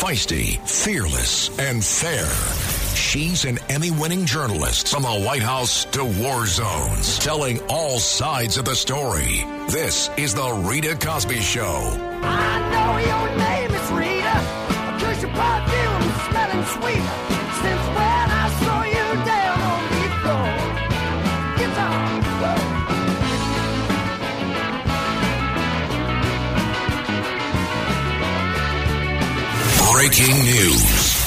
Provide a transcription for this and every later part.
Feisty, fearless, and fair. She's an Emmy winning journalist from the White House to war zones, telling all sides of the story. This is The Rita Cosby Show. I know your name is Rita, cause your perfume smelling sweet. Breaking news.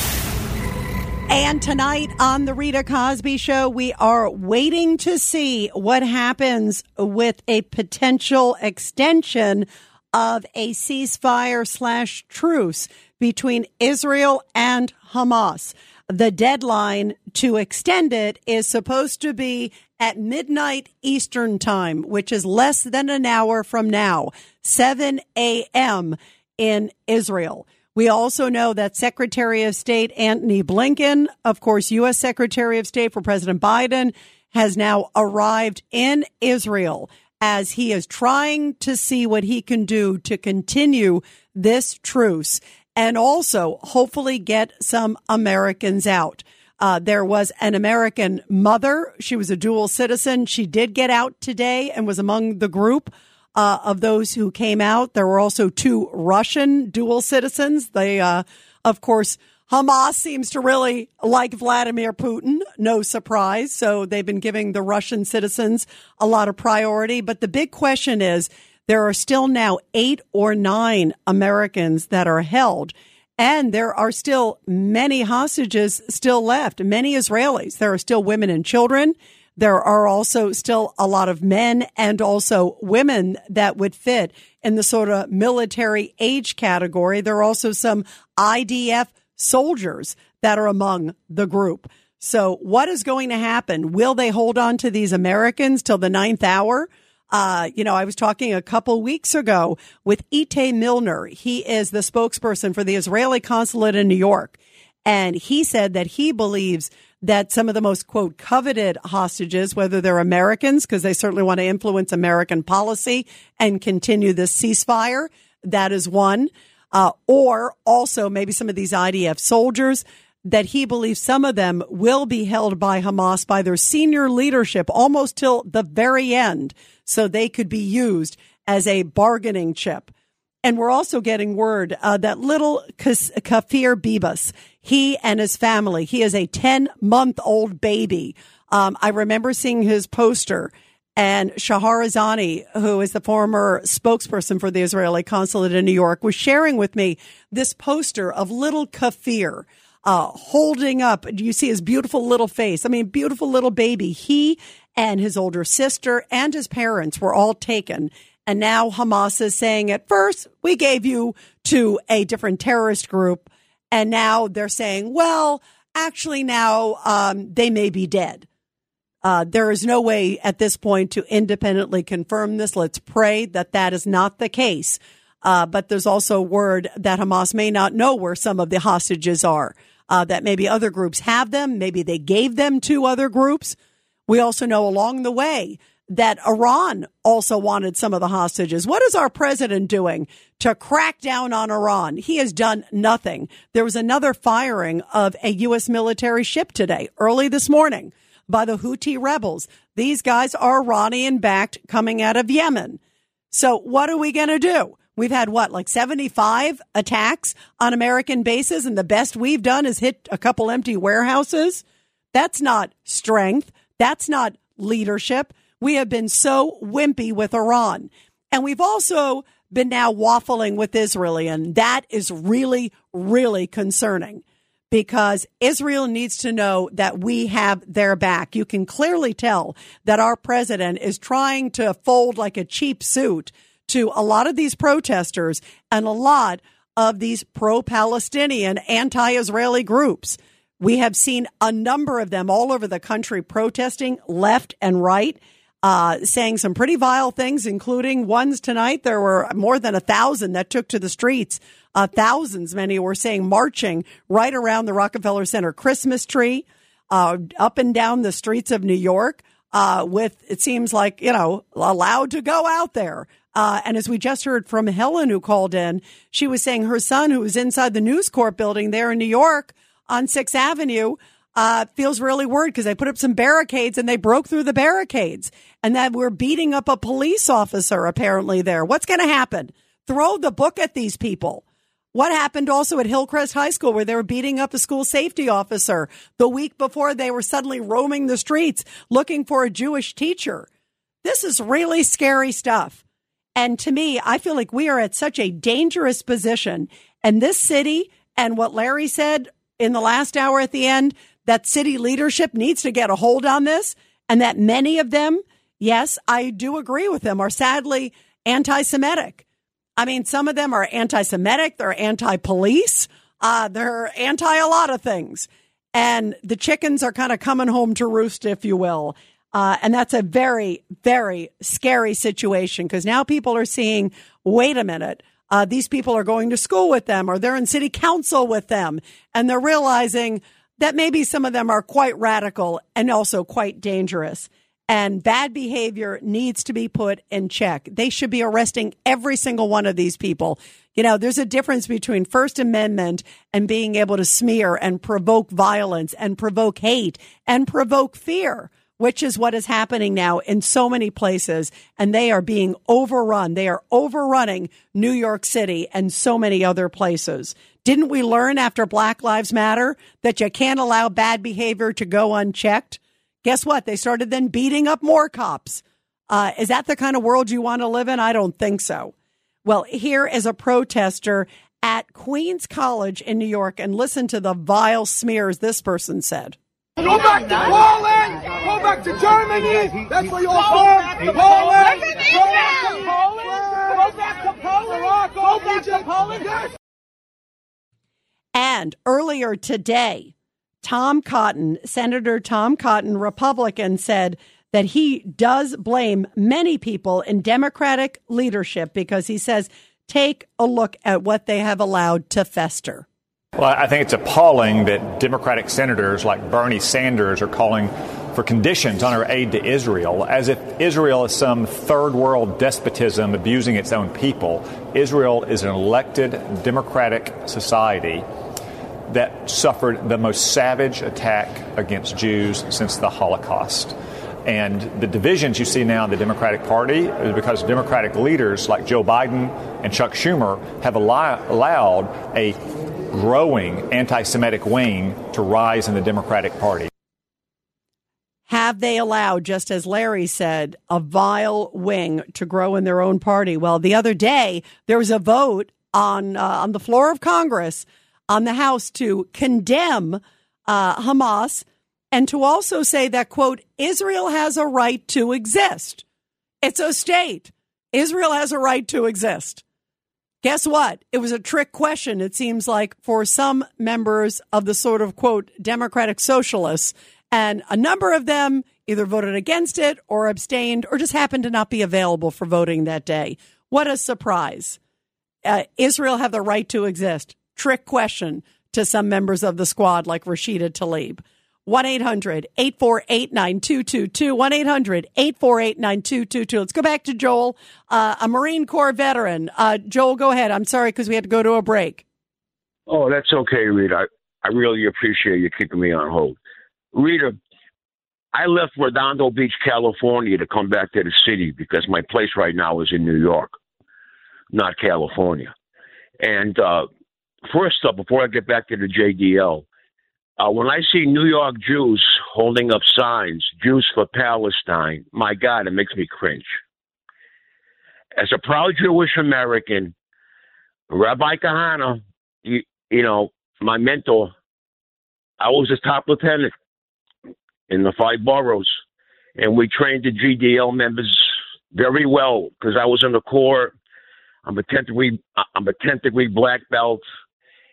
And tonight on the Rita Cosby Show, we are waiting to see what happens with a potential extension of a ceasefire slash truce between Israel and Hamas. The deadline to extend it is supposed to be at midnight Eastern time, which is less than an hour from now, 7 a.m. in Israel. We also know that Secretary of State Antony Blinken, of course, U.S. Secretary of State for President Biden, has now arrived in Israel as he is trying to see what he can do to continue this truce and also hopefully get some Americans out. Uh, there was an American mother. She was a dual citizen. She did get out today and was among the group uh, of those who came out. There were also two Russian dual citizens. They, uh, of course, Hamas seems to really like Vladimir Putin. No surprise. So they've been giving the Russian citizens a lot of priority. But the big question is there are still now eight or nine Americans that are held. And there are still many hostages still left, many Israelis. There are still women and children. There are also still a lot of men and also women that would fit in the sort of military age category. There are also some IDF soldiers that are among the group. So what is going to happen? Will they hold on to these Americans till the ninth hour? Uh, you know, I was talking a couple weeks ago with Itay Milner. He is the spokesperson for the Israeli consulate in New York. And he said that he believes that some of the most quote coveted hostages, whether they're Americans, because they certainly want to influence American policy and continue this ceasefire, that is one, uh, or also maybe some of these IDF soldiers that he believes some of them will be held by Hamas by their senior leadership almost till the very end, so they could be used as a bargaining chip. And we're also getting word uh, that little Kafir Bibas, he and his family, he is a 10 month old baby. Um, I remember seeing his poster and Shahar Azani, who is the former spokesperson for the Israeli consulate in New York, was sharing with me this poster of little Kafir. Uh, holding up, do you see his beautiful little face. I mean, beautiful little baby. He and his older sister and his parents were all taken and now Hamas is saying at first, we gave you to a different terrorist group. And now they're saying, well, actually, now um, they may be dead. Uh, there is no way at this point to independently confirm this. Let's pray that that is not the case. Uh, but there's also word that Hamas may not know where some of the hostages are, uh, that maybe other groups have them. Maybe they gave them to other groups. We also know along the way that Iran also wanted some of the hostages. What is our president doing to crack down on Iran? He has done nothing. There was another firing of a U.S. military ship today, early this morning, by the Houthi rebels. These guys are Iranian backed coming out of Yemen. So what are we going to do? We've had what, like 75 attacks on American bases, and the best we've done is hit a couple empty warehouses. That's not strength. That's not leadership. We have been so wimpy with Iran. And we've also been now waffling with Israel. And that is really, really concerning because Israel needs to know that we have their back. You can clearly tell that our president is trying to fold like a cheap suit to a lot of these protesters and a lot of these pro Palestinian, anti Israeli groups. We have seen a number of them all over the country protesting left and right. Uh, saying some pretty vile things, including ones tonight. There were more than a thousand that took to the streets. Uh, thousands, many were saying marching right around the Rockefeller Center Christmas tree, uh, up and down the streets of New York, uh, with, it seems like, you know, allowed to go out there. Uh, and as we just heard from Helen, who called in, she was saying her son, who was inside the News Corp building there in New York on 6th Avenue, uh, feels really worried because they put up some barricades and they broke through the barricades and that we're beating up a police officer apparently there. What's going to happen? Throw the book at these people. What happened also at Hillcrest High School where they were beating up a school safety officer the week before they were suddenly roaming the streets looking for a Jewish teacher? This is really scary stuff. And to me, I feel like we are at such a dangerous position. And this city and what Larry said in the last hour at the end, that city leadership needs to get a hold on this and that many of them, yes, I do agree with them, are sadly anti Semitic. I mean, some of them are anti Semitic, they're anti police, uh, they're anti a lot of things. And the chickens are kind of coming home to roost, if you will. Uh, and that's a very, very scary situation because now people are seeing, wait a minute, uh, these people are going to school with them or they're in city council with them. And they're realizing that maybe some of them are quite radical and also quite dangerous. And bad behavior needs to be put in check. They should be arresting every single one of these people. You know, there's a difference between First Amendment and being able to smear and provoke violence and provoke hate and provoke fear which is what is happening now in so many places. And they are being overrun. They are overrunning New York City and so many other places. Didn't we learn after Black Lives Matter that you can't allow bad behavior to go unchecked? Guess what? They started then beating up more cops. Uh, is that the kind of world you want to live in? I don't think so. Well, here is a protester at Queens College in New York, and listen to the vile smears this person said. Go back to Poland. Go back to Germany. That's where you're from. Poland. Go back to Poland. Go back to Poland. Go back to Poland. And earlier today, Tom Cotton, Senator Tom Cotton, Republican, said that he does blame many people in Democratic leadership because he says, take a look at what they have allowed to fester. Well, I think it's appalling that Democratic senators like Bernie Sanders are calling for conditions on our aid to Israel as if Israel is some third world despotism abusing its own people. Israel is an elected democratic society that suffered the most savage attack against Jews since the Holocaust. And the divisions you see now in the Democratic Party is because Democratic leaders like Joe Biden and Chuck Schumer have allowed a growing anti Semitic wing to rise in the Democratic Party. Have they allowed, just as Larry said, a vile wing to grow in their own party? Well, the other day there was a vote on uh, on the floor of Congress on the House to condemn uh, Hamas and to also say that quote Israel has a right to exist. It's a state. Israel has a right to exist. Guess what? It was a trick question, it seems like, for some members of the sort of quote Democratic Socialists. And a number of them either voted against it or abstained or just happened to not be available for voting that day. What a surprise. Uh, Israel have the right to exist. Trick question to some members of the squad like Rashida Tlaib. 1 800 848 9222. 1 800 848 9222. Let's go back to Joel, uh, a Marine Corps veteran. Uh, Joel, go ahead. I'm sorry because we had to go to a break. Oh, that's okay, Rita. I, I really appreciate you keeping me on hold. Rita, I left Redondo Beach, California to come back to the city because my place right now is in New York, not California. And uh, first up, before I get back to the JDL, uh, when I see New York Jews holding up signs, Jews for Palestine, my God, it makes me cringe. As a proud Jewish American, Rabbi Kahane, you, you know, my mentor, I was a top lieutenant in the five boroughs, and we trained the JDL members very well because I was in the Corps. I'm a 10th degree, I'm a 10th degree black belt.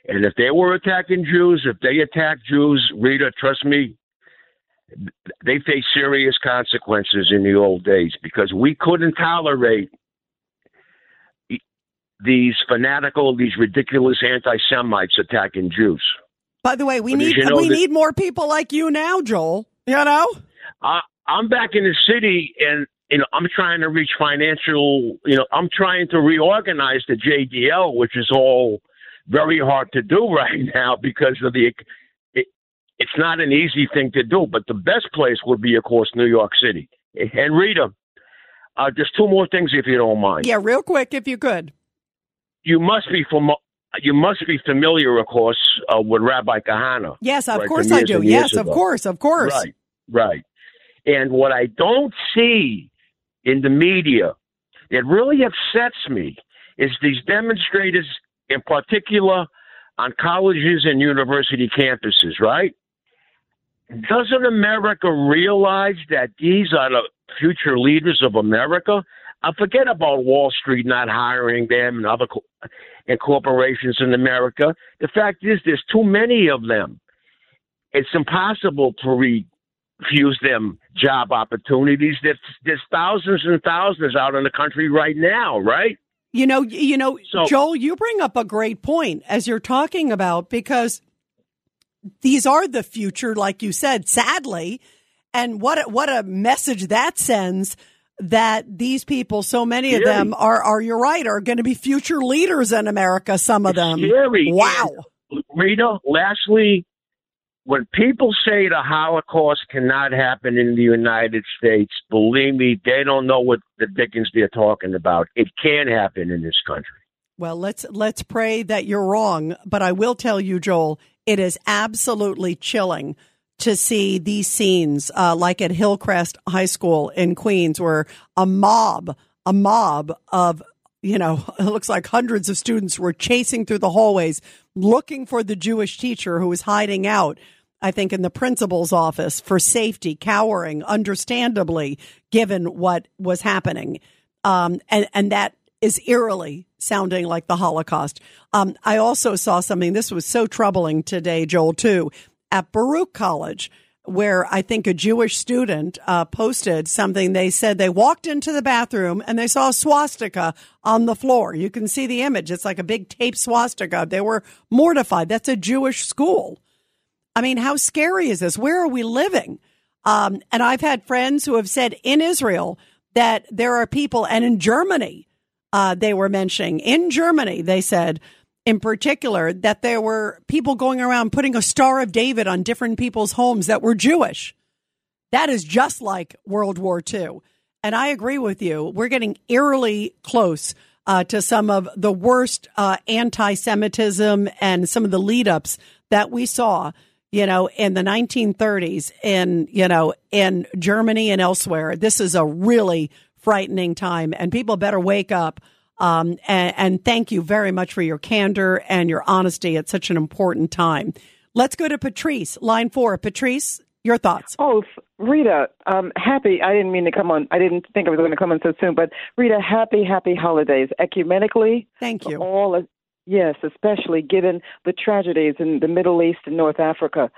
And if they were attacking Jews, if they attacked Jews, Rita, trust me, they face serious consequences in the old days because we couldn't tolerate these fanatical, these ridiculous anti-Semites attacking Jews. By the way, we but need you know we that, need more people like you now, Joel. You know, I, I'm back in the city, and you know, I'm trying to reach financial, you know, I'm trying to reorganize the JDL, which is all very hard to do right now because of the, it, it's not an easy thing to do, but the best place would be, of course, New York City. And Rita, uh, just two more things, if you don't mind. Yeah, real quick, if you could. You must be from, you must be familiar, of course, uh, with Rabbi Kahane. Yes, of right, course I do. Yes, of ago. course, of course. Right, right. And what I don't see in the media that really upsets me is these demonstrators, in particular on colleges and university campuses, right? Doesn't America realize that these are the future leaders of America? I forget about Wall Street not hiring them and other co- and corporations in America. The fact is, there's too many of them. It's impossible to refuse them job opportunities. There's, there's thousands and thousands out in the country right now, right? You know, you know, So- Joel, you bring up a great point as you're talking about because these are the future, like you said, sadly. And what a, what a message that sends that these people, so many of Scary. them are, are you're right, are going to be future leaders in America. Some of them. Scary. Wow. And, Rita, lastly, when people say the Holocaust cannot happen in the United States, believe me, they don't know what the dickens they're talking about. It can happen in this country. Well, let's let's pray that you're wrong, but I will tell you, Joel, it is absolutely chilling to see these scenes, uh, like at Hillcrest High School in Queens, where a mob, a mob of you know, it looks like hundreds of students were chasing through the hallways looking for the Jewish teacher who was hiding out. I think in the principal's office for safety, cowering, understandably, given what was happening. Um, and, and that is eerily sounding like the Holocaust. Um, I also saw something, this was so troubling today, Joel, too, at Baruch College, where I think a Jewish student uh, posted something. They said they walked into the bathroom and they saw a swastika on the floor. You can see the image. It's like a big tape swastika. They were mortified. That's a Jewish school. I mean, how scary is this? Where are we living? Um, and I've had friends who have said in Israel that there are people, and in Germany, uh, they were mentioning, in Germany, they said in particular that there were people going around putting a Star of David on different people's homes that were Jewish. That is just like World War II. And I agree with you. We're getting eerily close uh, to some of the worst uh, anti Semitism and some of the lead ups that we saw, you know, in the 1930s in, you know, in Germany and elsewhere. This is a really frightening time, and people better wake up. Um, and, and thank you very much for your candor and your honesty at such an important time. Let's go to Patrice, line four. Patrice, your thoughts. Oh, Rita, um, happy. I didn't mean to come on. I didn't think I was going to come on so soon, but Rita, happy, happy holidays. Ecumenically, Thank you. all yes, especially given the tragedies in the Middle East and North Africa.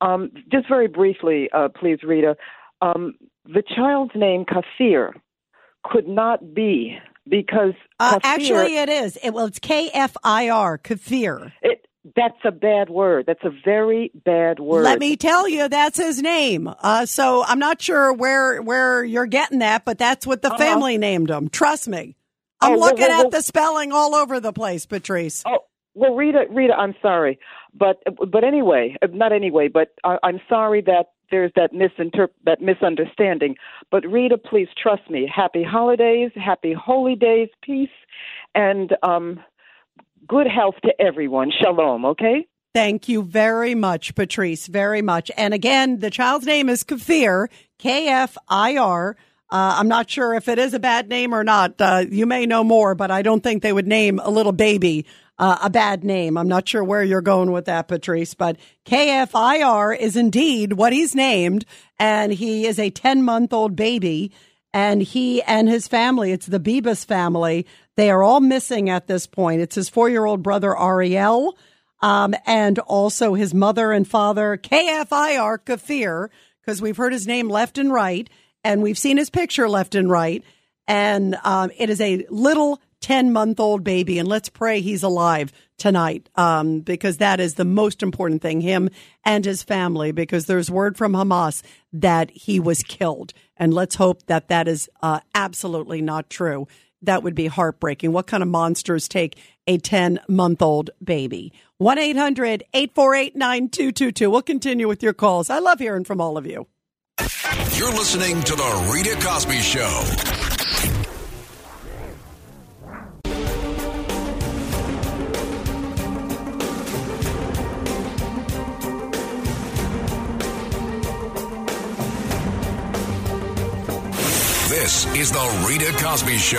Um, just very briefly, uh, please, Rita. Um, the child's name Kafir could not be because Uh, Kafir, actually, it is. It, well, it's K F I R, Kafir. it, that's a bad word. That's a very bad word. Let me tell you, that's his name. Uh, so I'm not sure where where you're getting that, but that's what the Uh-huh. family named him. Trust me. I'm Oh, looking well, at well- the spelling all over the place, Patrice. Oh well, Rita, Rita, I'm sorry, but but anyway, uh, not anyway, but I, I'm sorry that there's that misinterp- that misunderstanding. But Rita, please trust me. Happy holidays, happy holy days, peace, and um, good health to everyone. Shalom. Okay. Thank you very much, Patrice. Very much. And again, the child's name is Kafir, K F I R. Uh, I'm not sure if it is a bad name or not. Uh, you may know more, but I don't think they would name a little baby uh, a bad name. I'm not sure where you're going with that, Patrice, but KFIR is indeed what he's named, and he is a 10 month old baby. And he and his family, it's the Bibas family, they are all missing at this point. It's his four year old brother, Ariel, um, and also his mother and father, KFIR Kafir, because we've heard his name left and right, and we've seen his picture left and right. And um, it is a little 10 month old baby, and let's pray he's alive tonight um, because that is the most important thing, him and his family, because there's word from Hamas that he was killed. And let's hope that that is uh, absolutely not true. That would be heartbreaking. What kind of monsters take a 10 month old baby? 1 800 848 9222. We'll continue with your calls. I love hearing from all of you. You're listening to The Rita Cosby Show. This is The Rita Cosby Show.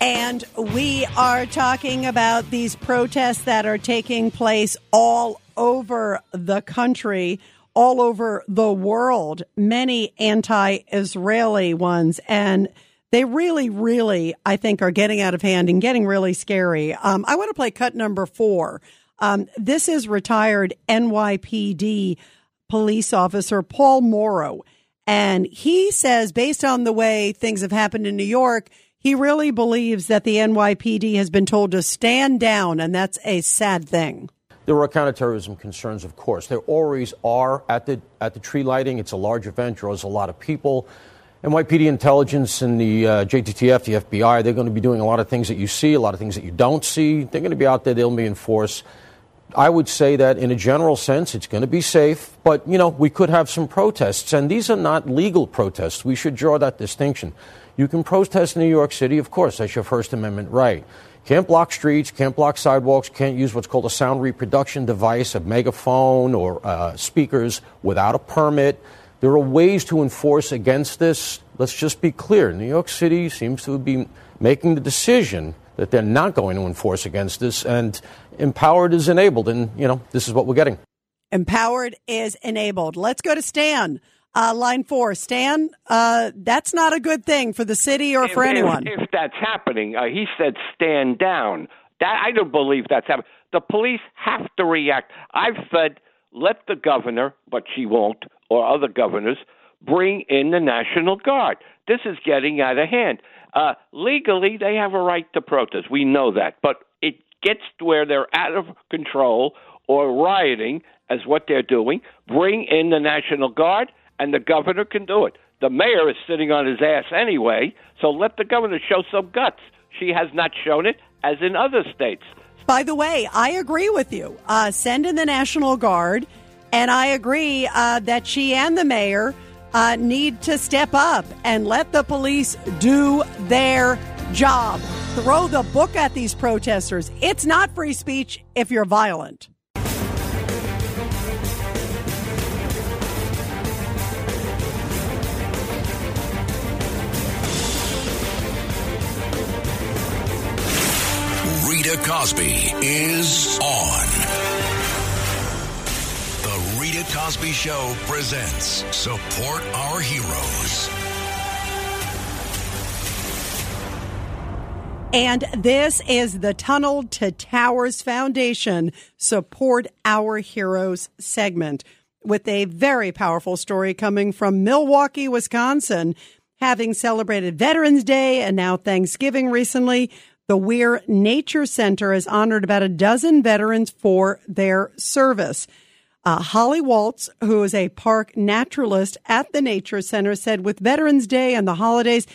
And we are talking about these protests that are taking place all over the country, all over the world, many anti Israeli ones. And they really, really, I think, are getting out of hand and getting really scary. Um, I want to play cut number four. Um, this is retired NYPD police officer Paul Mauro. And he says, based on the way things have happened in New York, he really believes that the NYPD has been told to stand down, and that's a sad thing. There are counterterrorism concerns, of course. There always are at the at the tree lighting. It's a large event, draws a lot of people. NYPD intelligence and the uh, JTTF, the FBI, they're going to be doing a lot of things that you see, a lot of things that you don't see. They're going to be out there. They'll be in force. I would say that in a general sense, it's going to be safe, but you know, we could have some protests, and these are not legal protests. We should draw that distinction. You can protest in New York City, of course, that's your First Amendment right. Can't block streets, can't block sidewalks, can't use what's called a sound reproduction device, a megaphone or uh, speakers without a permit. There are ways to enforce against this. Let's just be clear. New York City seems to be making the decision that they're not going to enforce against this, and empowered is enabled, and you know this is what we're getting. Empowered is enabled. Let's go to Stan. Uh, line four, Stan. Uh, that's not a good thing for the city or for anyone. If, if that's happening, uh, he said stand down. That I don't believe that's happening. The police have to react. I've said let the governor, but she won't, or other governors, bring in the National Guard. This is getting out of hand. Uh, legally, they have a right to protest. We know that, but it gets to where they're out of control or rioting, as what they're doing. Bring in the National Guard and the governor can do it. The mayor is sitting on his ass anyway, so let the governor show some guts. She has not shown it, as in other states. By the way, I agree with you. Uh, send in the National Guard, and I agree uh, that she and the mayor uh, need to step up and let the police do their job. Throw the book at these protesters. It's not free speech if you're violent. Rita Cosby is on. The Rita Cosby Show presents Support Our Heroes. And this is the Tunnel to Towers Foundation Support Our Heroes segment with a very powerful story coming from Milwaukee, Wisconsin. Having celebrated Veterans Day and now Thanksgiving recently, the Wehr Nature Center has honored about a dozen veterans for their service. Uh, Holly Waltz, who is a park naturalist at the Nature Center, said with Veterans Day and the holidays,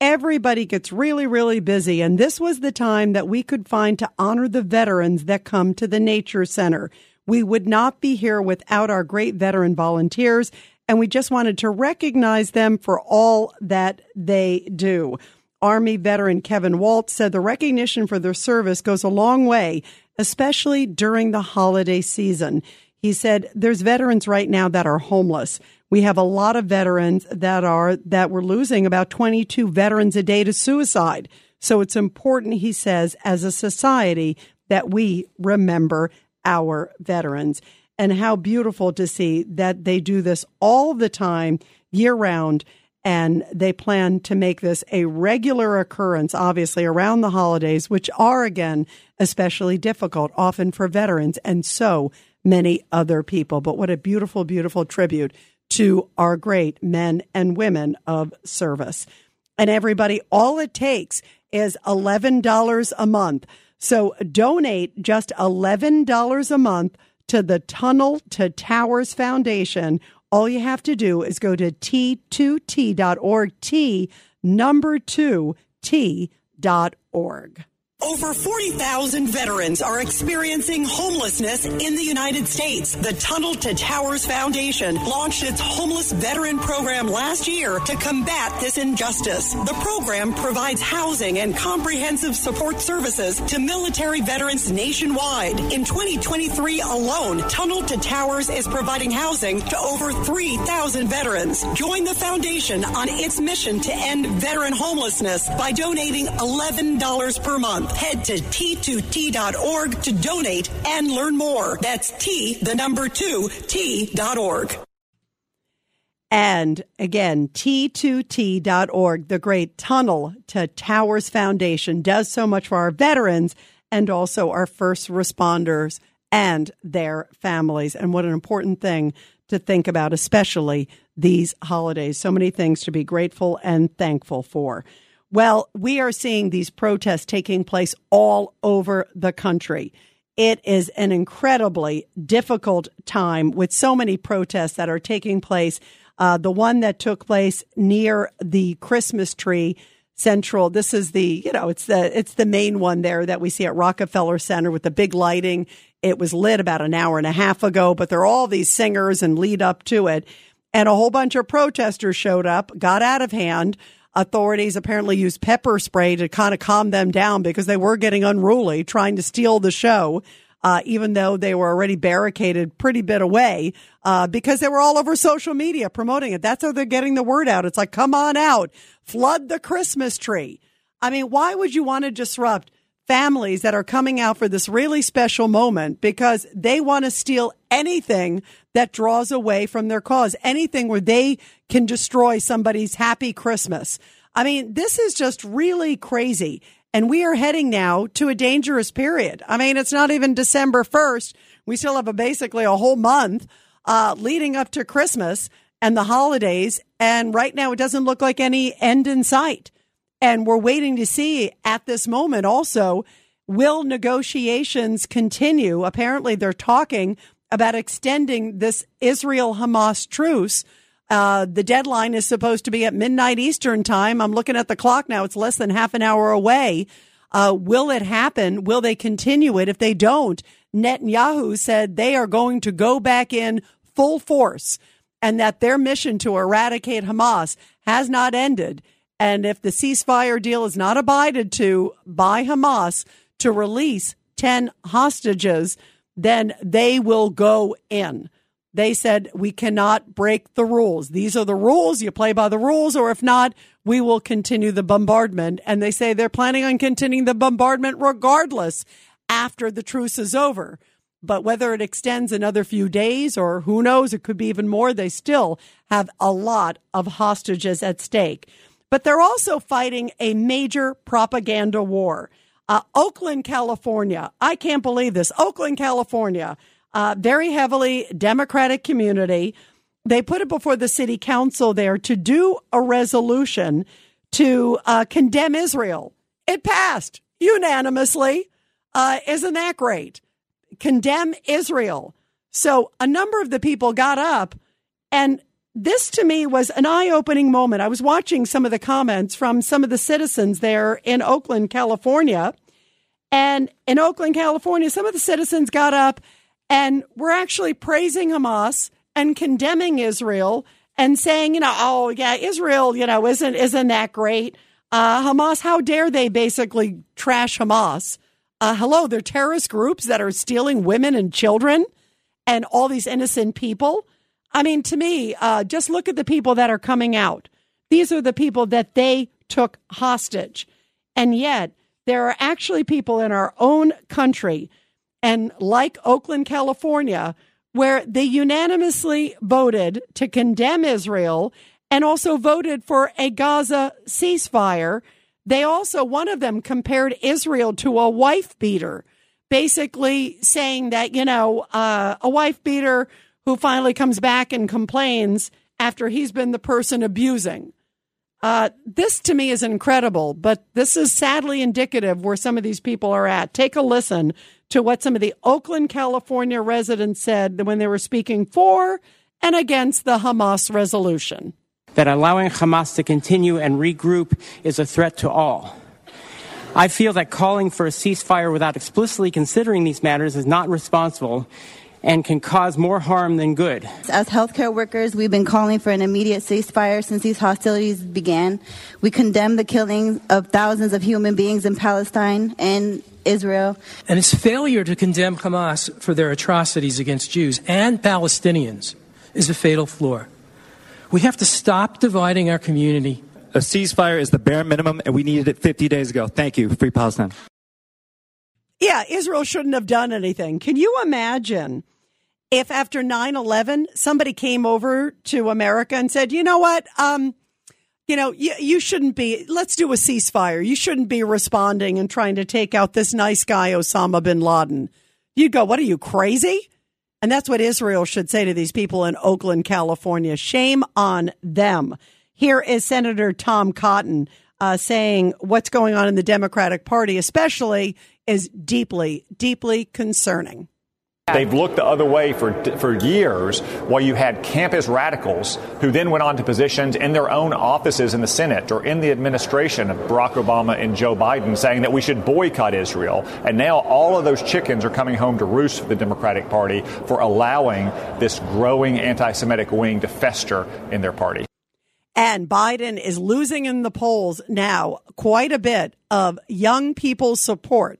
everybody gets really, really busy. And this was the time that we could find to honor the veterans that come to the Nature Center. We would not be here without our great veteran volunteers. And we just wanted to recognize them for all that they do. Army veteran Kevin Waltz said the recognition for their service goes a long way, especially during the holiday season. He said there's veterans right now that are homeless. We have a lot of veterans that are that we're losing about 22 veterans a day to suicide. So it's important, he says, as a society that we remember our veterans and how beautiful to see that they do this all the time, year round. And they plan to make this a regular occurrence, obviously, around the holidays, which are, again, especially difficult, often for veterans and so many other people. But what a beautiful, beautiful tribute to our great men and women of service. And everybody, all it takes is $11 a month. So donate just $11 a month to the Tunnel to Towers Foundation. All you have to do is go to t2t.org, T number 2 t.org. Over 40,000 veterans are experiencing homelessness in the United States. The Tunnel to Towers Foundation launched its homeless veteran program last year to combat this injustice. The program provides housing and comprehensive support services to military veterans nationwide. In 2023 alone, Tunnel to Towers is providing housing to over 3,000 veterans. Join the foundation on its mission to end veteran homelessness by donating $11 per month. Head to t2t.org to donate and learn more. That's T, the number two, T.org. And again, T2T.org, the great tunnel to Towers Foundation, does so much for our veterans and also our first responders and their families. And what an important thing to think about, especially these holidays. So many things to be grateful and thankful for. Well, we are seeing these protests taking place all over the country. It is an incredibly difficult time with so many protests that are taking place. Uh, the one that took place near the Christmas tree central. This is the, you know, it's the, it's the main one there that we see at Rockefeller Center with the big lighting. It was lit about an hour and a half ago, but there are all these singers and lead up to it. And a whole bunch of protesters showed up, got out of hand. Authorities apparently used pepper spray to kind of calm them down because they were getting unruly, trying to steal the show. Uh, even though they were already barricaded pretty bit away, uh, because they were all over social media promoting it. That's how they're getting the word out. It's like, come on out, flood the Christmas tree. I mean, why would you want to disrupt families that are coming out for this really special moment because they want to steal anything that draws away from their cause, anything where they can destroy somebody's happy Christmas. I mean, this is just really crazy. And we are heading now to a dangerous period. I mean, it's not even December 1st. We still have a, basically a whole month uh, leading up to Christmas and the holidays. And right now, it doesn't look like any end in sight. And we're waiting to see at this moment also will negotiations continue? Apparently, they're talking about extending this Israel Hamas truce. Uh, the deadline is supposed to be at midnight Eastern time. I'm looking at the clock now. It's less than half an hour away. Uh, will it happen? Will they continue it? If they don't, Netanyahu said they are going to go back in full force and that their mission to eradicate Hamas has not ended. And if the ceasefire deal is not abided to by Hamas to release 10 hostages, then they will go in. They said, we cannot break the rules. These are the rules. You play by the rules, or if not, we will continue the bombardment. And they say they're planning on continuing the bombardment regardless after the truce is over. But whether it extends another few days or who knows, it could be even more, they still have a lot of hostages at stake but they're also fighting a major propaganda war. Uh, Oakland, California. I can't believe this. Oakland, California, uh, very heavily Democratic community. They put it before the city council there to do a resolution to uh, condemn Israel. It passed unanimously. Uh, isn't that great? Condemn Israel. So a number of the people got up and this to me was an eye opening moment. I was watching some of the comments from some of the citizens there in Oakland, California. And in Oakland, California, some of the citizens got up and were actually praising Hamas and condemning Israel and saying, you know, oh yeah, Israel, you know, isn't isn't that great? Uh, Hamas, how dare they basically trash Hamas? Uh, hello, they're terrorist groups that are stealing women and children and all these innocent people. I mean, to me, uh, just look at the people that are coming out. These are the people that they took hostage. And yet, there are actually people in our own country and like Oakland, California, where they unanimously voted to condemn Israel and also voted for a Gaza ceasefire. They also, one of them compared Israel to a wife beater, basically saying that, you know, uh, a wife beater who finally comes back and complains after he's been the person abusing. Uh, this to me is incredible, but this is sadly indicative where some of these people are at. Take a listen to what some of the Oakland, California residents said when they were speaking for and against the Hamas resolution. That allowing Hamas to continue and regroup is a threat to all. I feel that calling for a ceasefire without explicitly considering these matters is not responsible and can cause more harm than good. As healthcare workers, we've been calling for an immediate ceasefire since these hostilities began. We condemn the killing of thousands of human beings in Palestine and Israel. And its failure to condemn Hamas for their atrocities against Jews and Palestinians is a fatal flaw. We have to stop dividing our community. A ceasefire is the bare minimum, and we needed it 50 days ago. Thank you. Free Palestine. Yeah, Israel shouldn't have done anything. Can you imagine if after 9-11 somebody came over to america and said you know what? Um, you know you, you shouldn't be let's do a ceasefire. You shouldn't be responding and trying to take out this nice guy osama bin laden. You'd go what are you crazy? And that's what israel should say to these people in oakland california. Shame on them. Here is senator tom cotton uh, saying what's going on in the democratic party especially is deeply deeply concerning They've looked the other way for, for years while you had campus radicals who then went on to positions in their own offices in the Senate or in the administration of Barack Obama and Joe Biden saying that we should boycott Israel. And now all of those chickens are coming home to roost for the Democratic Party for allowing this growing anti Semitic wing to fester in their party. And Biden is losing in the polls now quite a bit of young people's support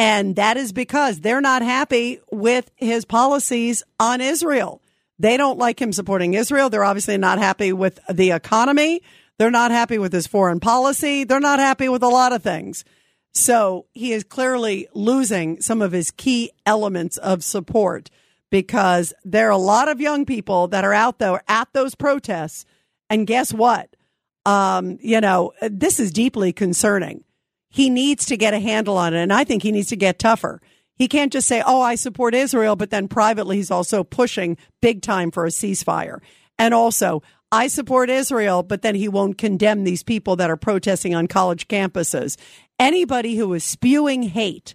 and that is because they're not happy with his policies on Israel. They don't like him supporting Israel. They're obviously not happy with the economy. They're not happy with his foreign policy. They're not happy with a lot of things. So he is clearly losing some of his key elements of support because there are a lot of young people that are out there at those protests. And guess what? Um, you know, this is deeply concerning he needs to get a handle on it. And I think he needs to get tougher. He can't just say, oh, I support Israel, but then privately he's also pushing big time for a ceasefire. And also, I support Israel, but then he won't condemn these people that are protesting on college campuses. Anybody who is spewing hate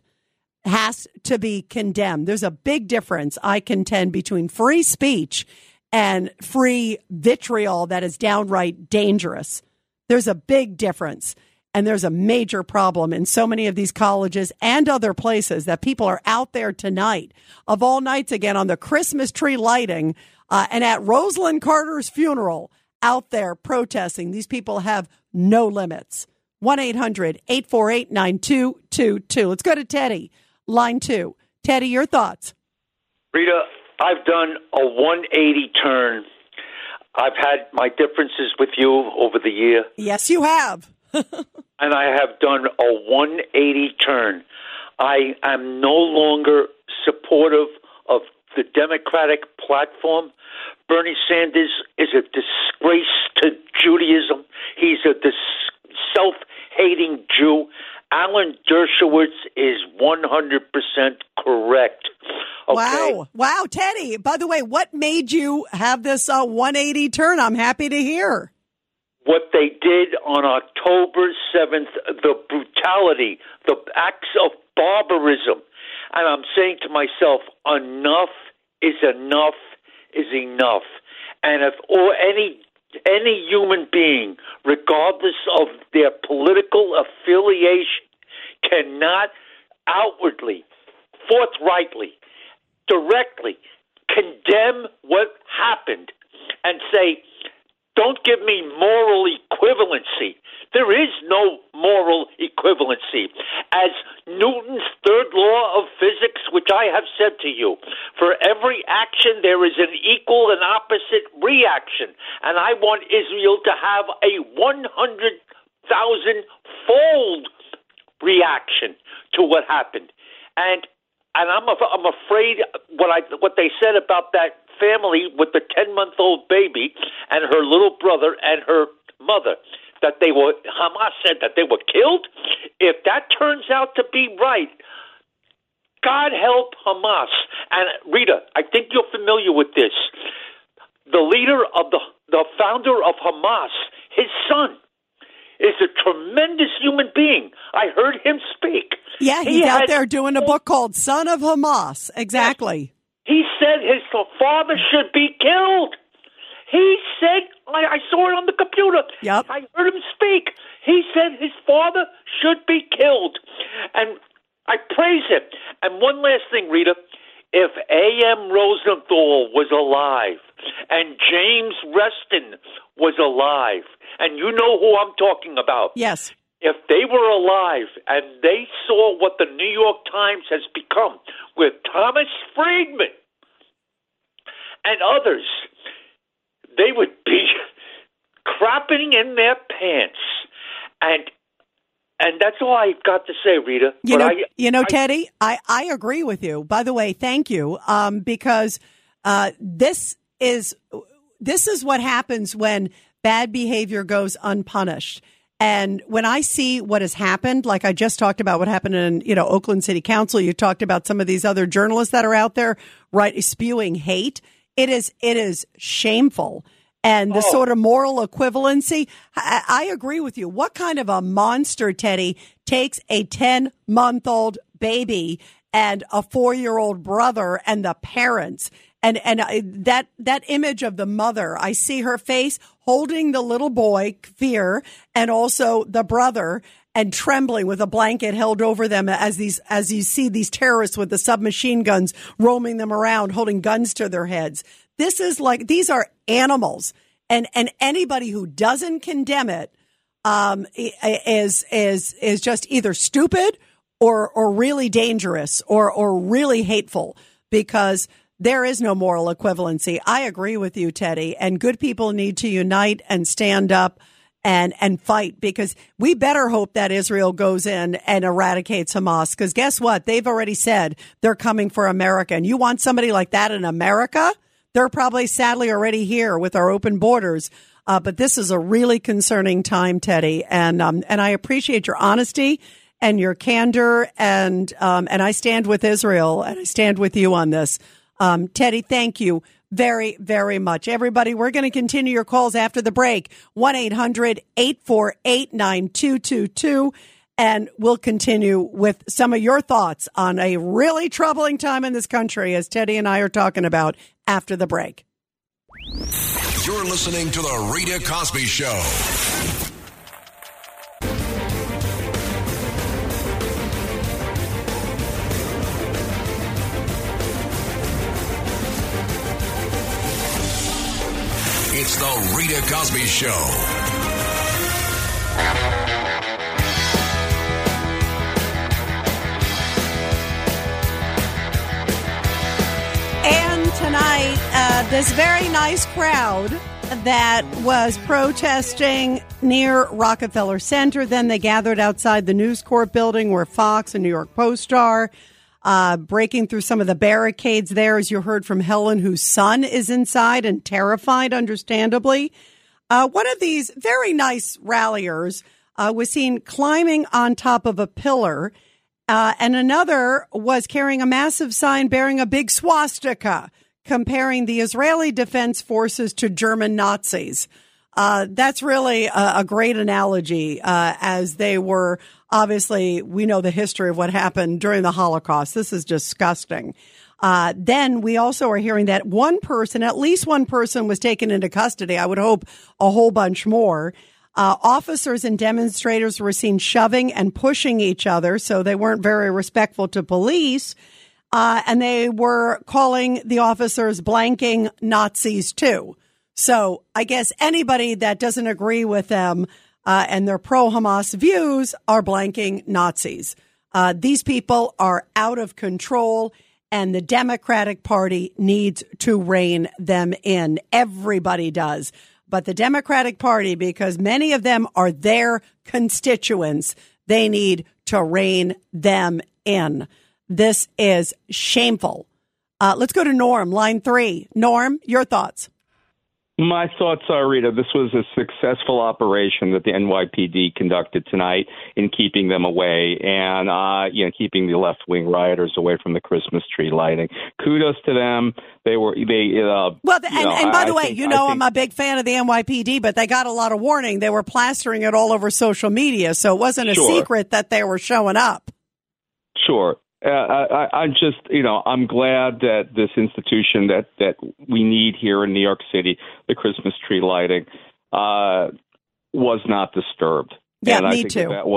has to be condemned. There's a big difference, I contend, between free speech and free vitriol that is downright dangerous. There's a big difference. And there's a major problem in so many of these colleges and other places that people are out there tonight, of all nights again, on the Christmas tree lighting uh, and at Rosalynn Carter's funeral out there protesting. These people have no limits. 1 800 848 9222. Let's go to Teddy, line two. Teddy, your thoughts. Rita, I've done a 180 turn. I've had my differences with you over the year. Yes, you have. and I have done a 180 turn. I am no longer supportive of the Democratic platform. Bernie Sanders is a disgrace to Judaism. He's a dis- self hating Jew. Alan Dershowitz is 100% correct. Okay? Wow. Wow, Teddy. By the way, what made you have this uh, 180 turn? I'm happy to hear what they did on October 7th, the brutality, the acts of barbarism. And I'm saying to myself, enough is enough is enough. And if or any any human being, regardless of their political affiliation, cannot outwardly, forthrightly, directly condemn what happened and say, don't give me moral equivalency. There is no moral equivalency. As Newton's third law of physics, which I have said to you, for every action there is an equal and opposite reaction. And I want Israel to have a 100,000 fold reaction to what happened. And and I'm I'm afraid what I what they said about that family with the ten month old baby and her little brother and her mother that they were Hamas said that they were killed. If that turns out to be right, God help Hamas. And Rita, I think you're familiar with this. The leader of the the founder of Hamas, his son, is a tremendous human being. I heard him speak. Yeah, He he's out had- there doing a book called Son of Hamas. Exactly. He said his father should be killed. He said, I, I saw it on the computer. Yep. I heard him speak. He said his father should be killed. And I praise him. And one last thing, Rita. If A.M. Rosenthal was alive and James Reston was alive, and you know who I'm talking about, Yes. if they were alive and they saw what the New York Times has become with Thomas Friedman and others, they would be crapping in their pants. And and that's all I've got to say, Rita. You but know, I, you know, I- Teddy, I, I agree with you. By the way, thank you. Um, because, uh, this is, this is what happens when bad behavior goes unpunished. And when I see what has happened, like I just talked about what happened in, you know, Oakland City Council, you talked about some of these other journalists that are out there, right, spewing hate. It is, it is shameful. And the Oh. sort of moral equivalency, I, I agree with you. What kind of a monster, Teddy, takes a 10 month old baby and a four year old brother and the parents? And, and I, that, that image of the mother, I see her face holding the little boy, Fear, and also the brother and trembling with a blanket held over them as these, as you see these terrorists with the submachine guns roaming them around, holding guns to their heads. This is like, these are animals. And, and anybody who doesn't condemn it, um, is, is, is just either stupid or, or really dangerous or, or really hateful because there is no moral equivalency. I agree with you, Teddy, and good people need to unite and stand up and and fight because we better hope that Israel goes in and eradicates Hamas. Because guess what? They've already said they're coming for America. And you want somebody like that in America? They're probably sadly already here with our open borders. Uh, but this is a really concerning time Teddy. And um, and I appreciate your honesty and your candor. And um, and I stand with Israel and I stand with you on this. Um, Teddy thank you very, very much. Everybody, we're going to continue your calls after the break. 1 800 848 9222. And we'll continue with some of your thoughts on a really troubling time in this country, as Teddy and I are talking about after the break. You're listening to The Rita Cosby Show. It's The Rita Cosby Show. And tonight, uh, this very nice crowd that was protesting near Rockefeller Center. Then they gathered outside the News Corp building where Fox and New York Post are, uh, breaking through some of the barricades there, as you heard from Helen, whose son is inside and terrified, understandably. Uh, one of these very nice ralliers uh, was seen climbing on top of a pillar uh, and another was carrying a massive sign bearing a big swastika, comparing the Israeli Defense Forces to German Nazis. Uh, that's really a, a great analogy, uh, as they were obviously, we know the history of what happened during the Holocaust. This is disgusting. Uh, then we also are hearing that one person, at least one person, was taken into custody. I would hope a whole bunch more. Uh, officers and demonstrators were seen shoving and pushing each other, so they weren't very respectful to police. Uh, and they were calling the officers blanking Nazis too. So I guess anybody that doesn't agree with them uh, and their pro Hamas views are blanking Nazis. Uh, these people are out of control, and the Democratic Party needs to rein them in. Everybody does. But the Democratic Party, because many of them are their constituents, they need to rein them in. This is shameful. Uh, let's go to Norm, line three. Norm, your thoughts. My thoughts are, Rita, this was a successful operation that the NYPD conducted tonight in keeping them away and, uh, you know, keeping the left wing rioters away from the Christmas tree lighting. Kudos to them. They were, they, uh, Well, and, know, and by I- the I way, think- you know think- I'm a big fan of the NYPD, but they got a lot of warning. They were plastering it all over social media, so it wasn't a Sure. secret that they were showing up. Sure. Uh, I, I- I'm just, you know, I'm glad that this institution that that we need here in New York City, the Christmas tree lighting, uh, was not disturbed. Yeah, and I me think too. That, that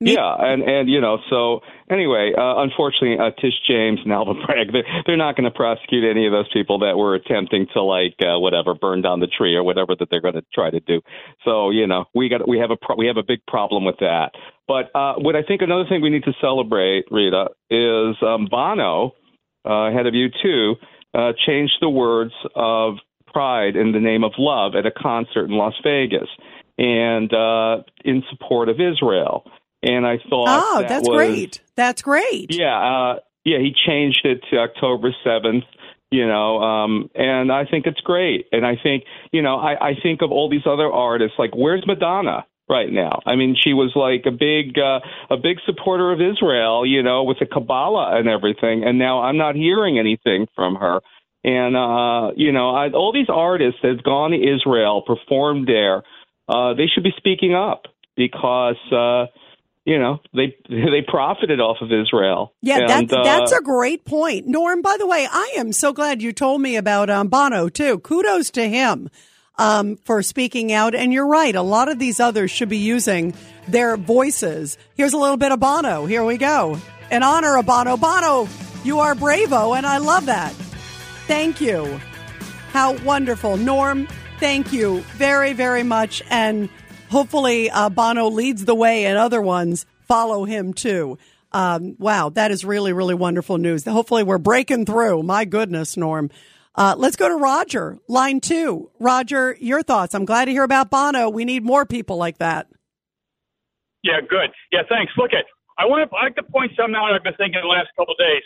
yeah, and and you know, so anyway, uh, unfortunately, uh, Tish James and Alvin Bragg, they're, they're not going to prosecute any of those people that were attempting to like uh, whatever burn down the tree or whatever that they're going to try to do. So you know, we got we have a pro- we have a big problem with that. But uh, what I think another thing we need to celebrate, Rita, is um, Bono, uh, head of U2, uh, changed the words of pride in the name of love at a concert in Las Vegas, and uh, in support of Israel. And I thought, Oh, that that's was- great. That's great. yeah, uh, yeah, he changed it to October seventh. You know, um, and I think it's great. And I think, you know, I, I think of all these other artists. Like, where's Madonna right now? I mean, she was like a big, uh, a big supporter of Israel. You know, with the Kabbalah and everything. And now I'm not hearing anything from her. And uh, you know, I, all these artists that have gone to Israel, performed there, uh, they should be speaking up because. Uh, you know they they profited off of Israel. Yeah, And, that's uh, that's a great point, Norm. By the way, I am so glad you told me about um, Bono too. Kudos to him um, for speaking out. And you're right; a lot of these others should be using their voices. Here's a little bit of Bono. Here we go. In honor of Bono, Bono, you are bravo, and I love that. Thank you. How wonderful, Norm. Thank you very very much, and hopefully uh, Bono leads the way, and other ones follow him too. Um, wow, that is really, really wonderful news. Hopefully, we're breaking through. My goodness, Norm. Uh, let's go to Roger, line two. Roger, your thoughts. I'm glad to hear about Bono. We need more people like that. Yeah, good. Yeah, thanks. Look at I want to I like to point something out I've been thinking the last couple of days.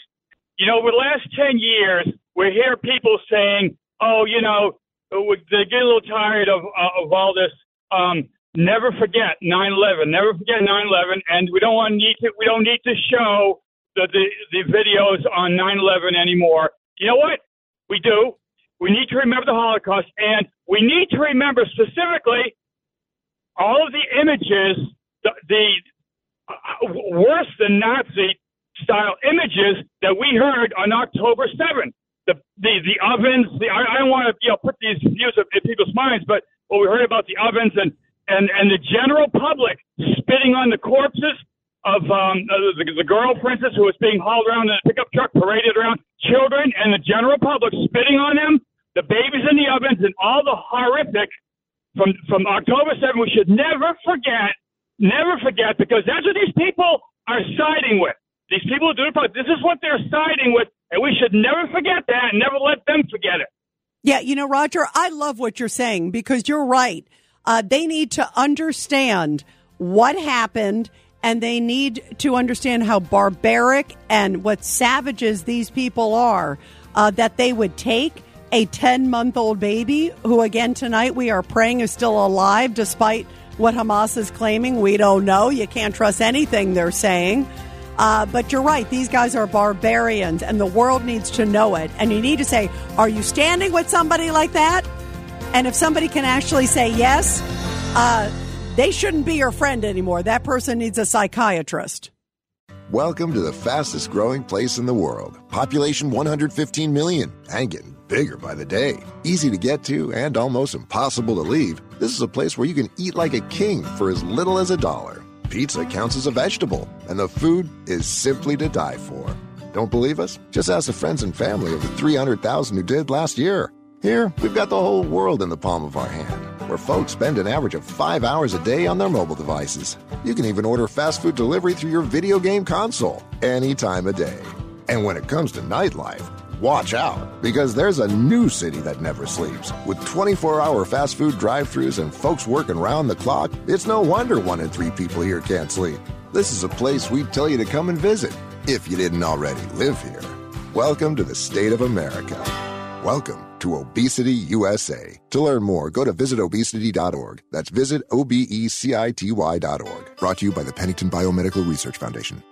You know, over the last ten years, we hear people saying, "Oh, you know, they get a little tired of uh, of all this." Um, never forget 9/11. Never forget 9/11, and we don't want need to. We don't need to show the the, the videos on 9/11 anymore. You know what? We do. We need to remember the Holocaust, and we need to remember specifically all of the images, the, the uh, worse than Nazi style images that we heard on October 7th. The the the ovens. The I, I don't want to you know put these views in people's minds, but what we heard about the ovens and and and the general public spitting on the corpses of um, uh, the, the girl, instance, who was being hauled around in a pickup truck, paraded around, children and the general public spitting on them, the babies in the ovens, and all the horrific from from October 7th. We should never forget, never forget, because that's what these people are siding with. These people who do it, this is what they're siding with, and we should never forget that, and never let them forget it. Yeah, you know, Roger, I love what you're saying because you're right. Uh, they need to understand what happened and they need to understand how barbaric and what savages these people are uh, that they would take a 10 month old baby who again tonight we are praying is still alive despite what hamas is claiming. We don't know. You can't trust anything they're saying. Uh, but you're right. These guys are barbarians and the world needs to know it. And you need to say are you standing with somebody like that and if somebody can actually say yes uh, they shouldn't be your friend anymore that person needs a psychiatrist Welcome to the fastest growing place in the world. Population 115 million and getting bigger by the day. Easy to get to and almost impossible to leave. This is a place where you can eat like a king for as little as a dollar. Pizza counts as a vegetable, and the food is simply to die for. Don't believe us? Just ask the friends and family of the 300,000 who did last year. Here, we've got the whole world in the palm of our hand, where folks spend an average of five hours a day on their mobile devices. You can even order fast food delivery through your video game console any time of day. And when it comes to nightlife, watch out, because there's a new city that never sleeps. With 24 hour fast food drive throughs and folks working round the clock, it's no wonder one in three people here can't sleep. This is a place we'd tell you to come and visit. if you didn't already live here. Welcome to the state of America. Welcome to ObeCity USA. To learn more, go to visitobecity.org. That's visit O B E C I T Y.org. Brought to you by the Pennington Biomedical Research Foundation.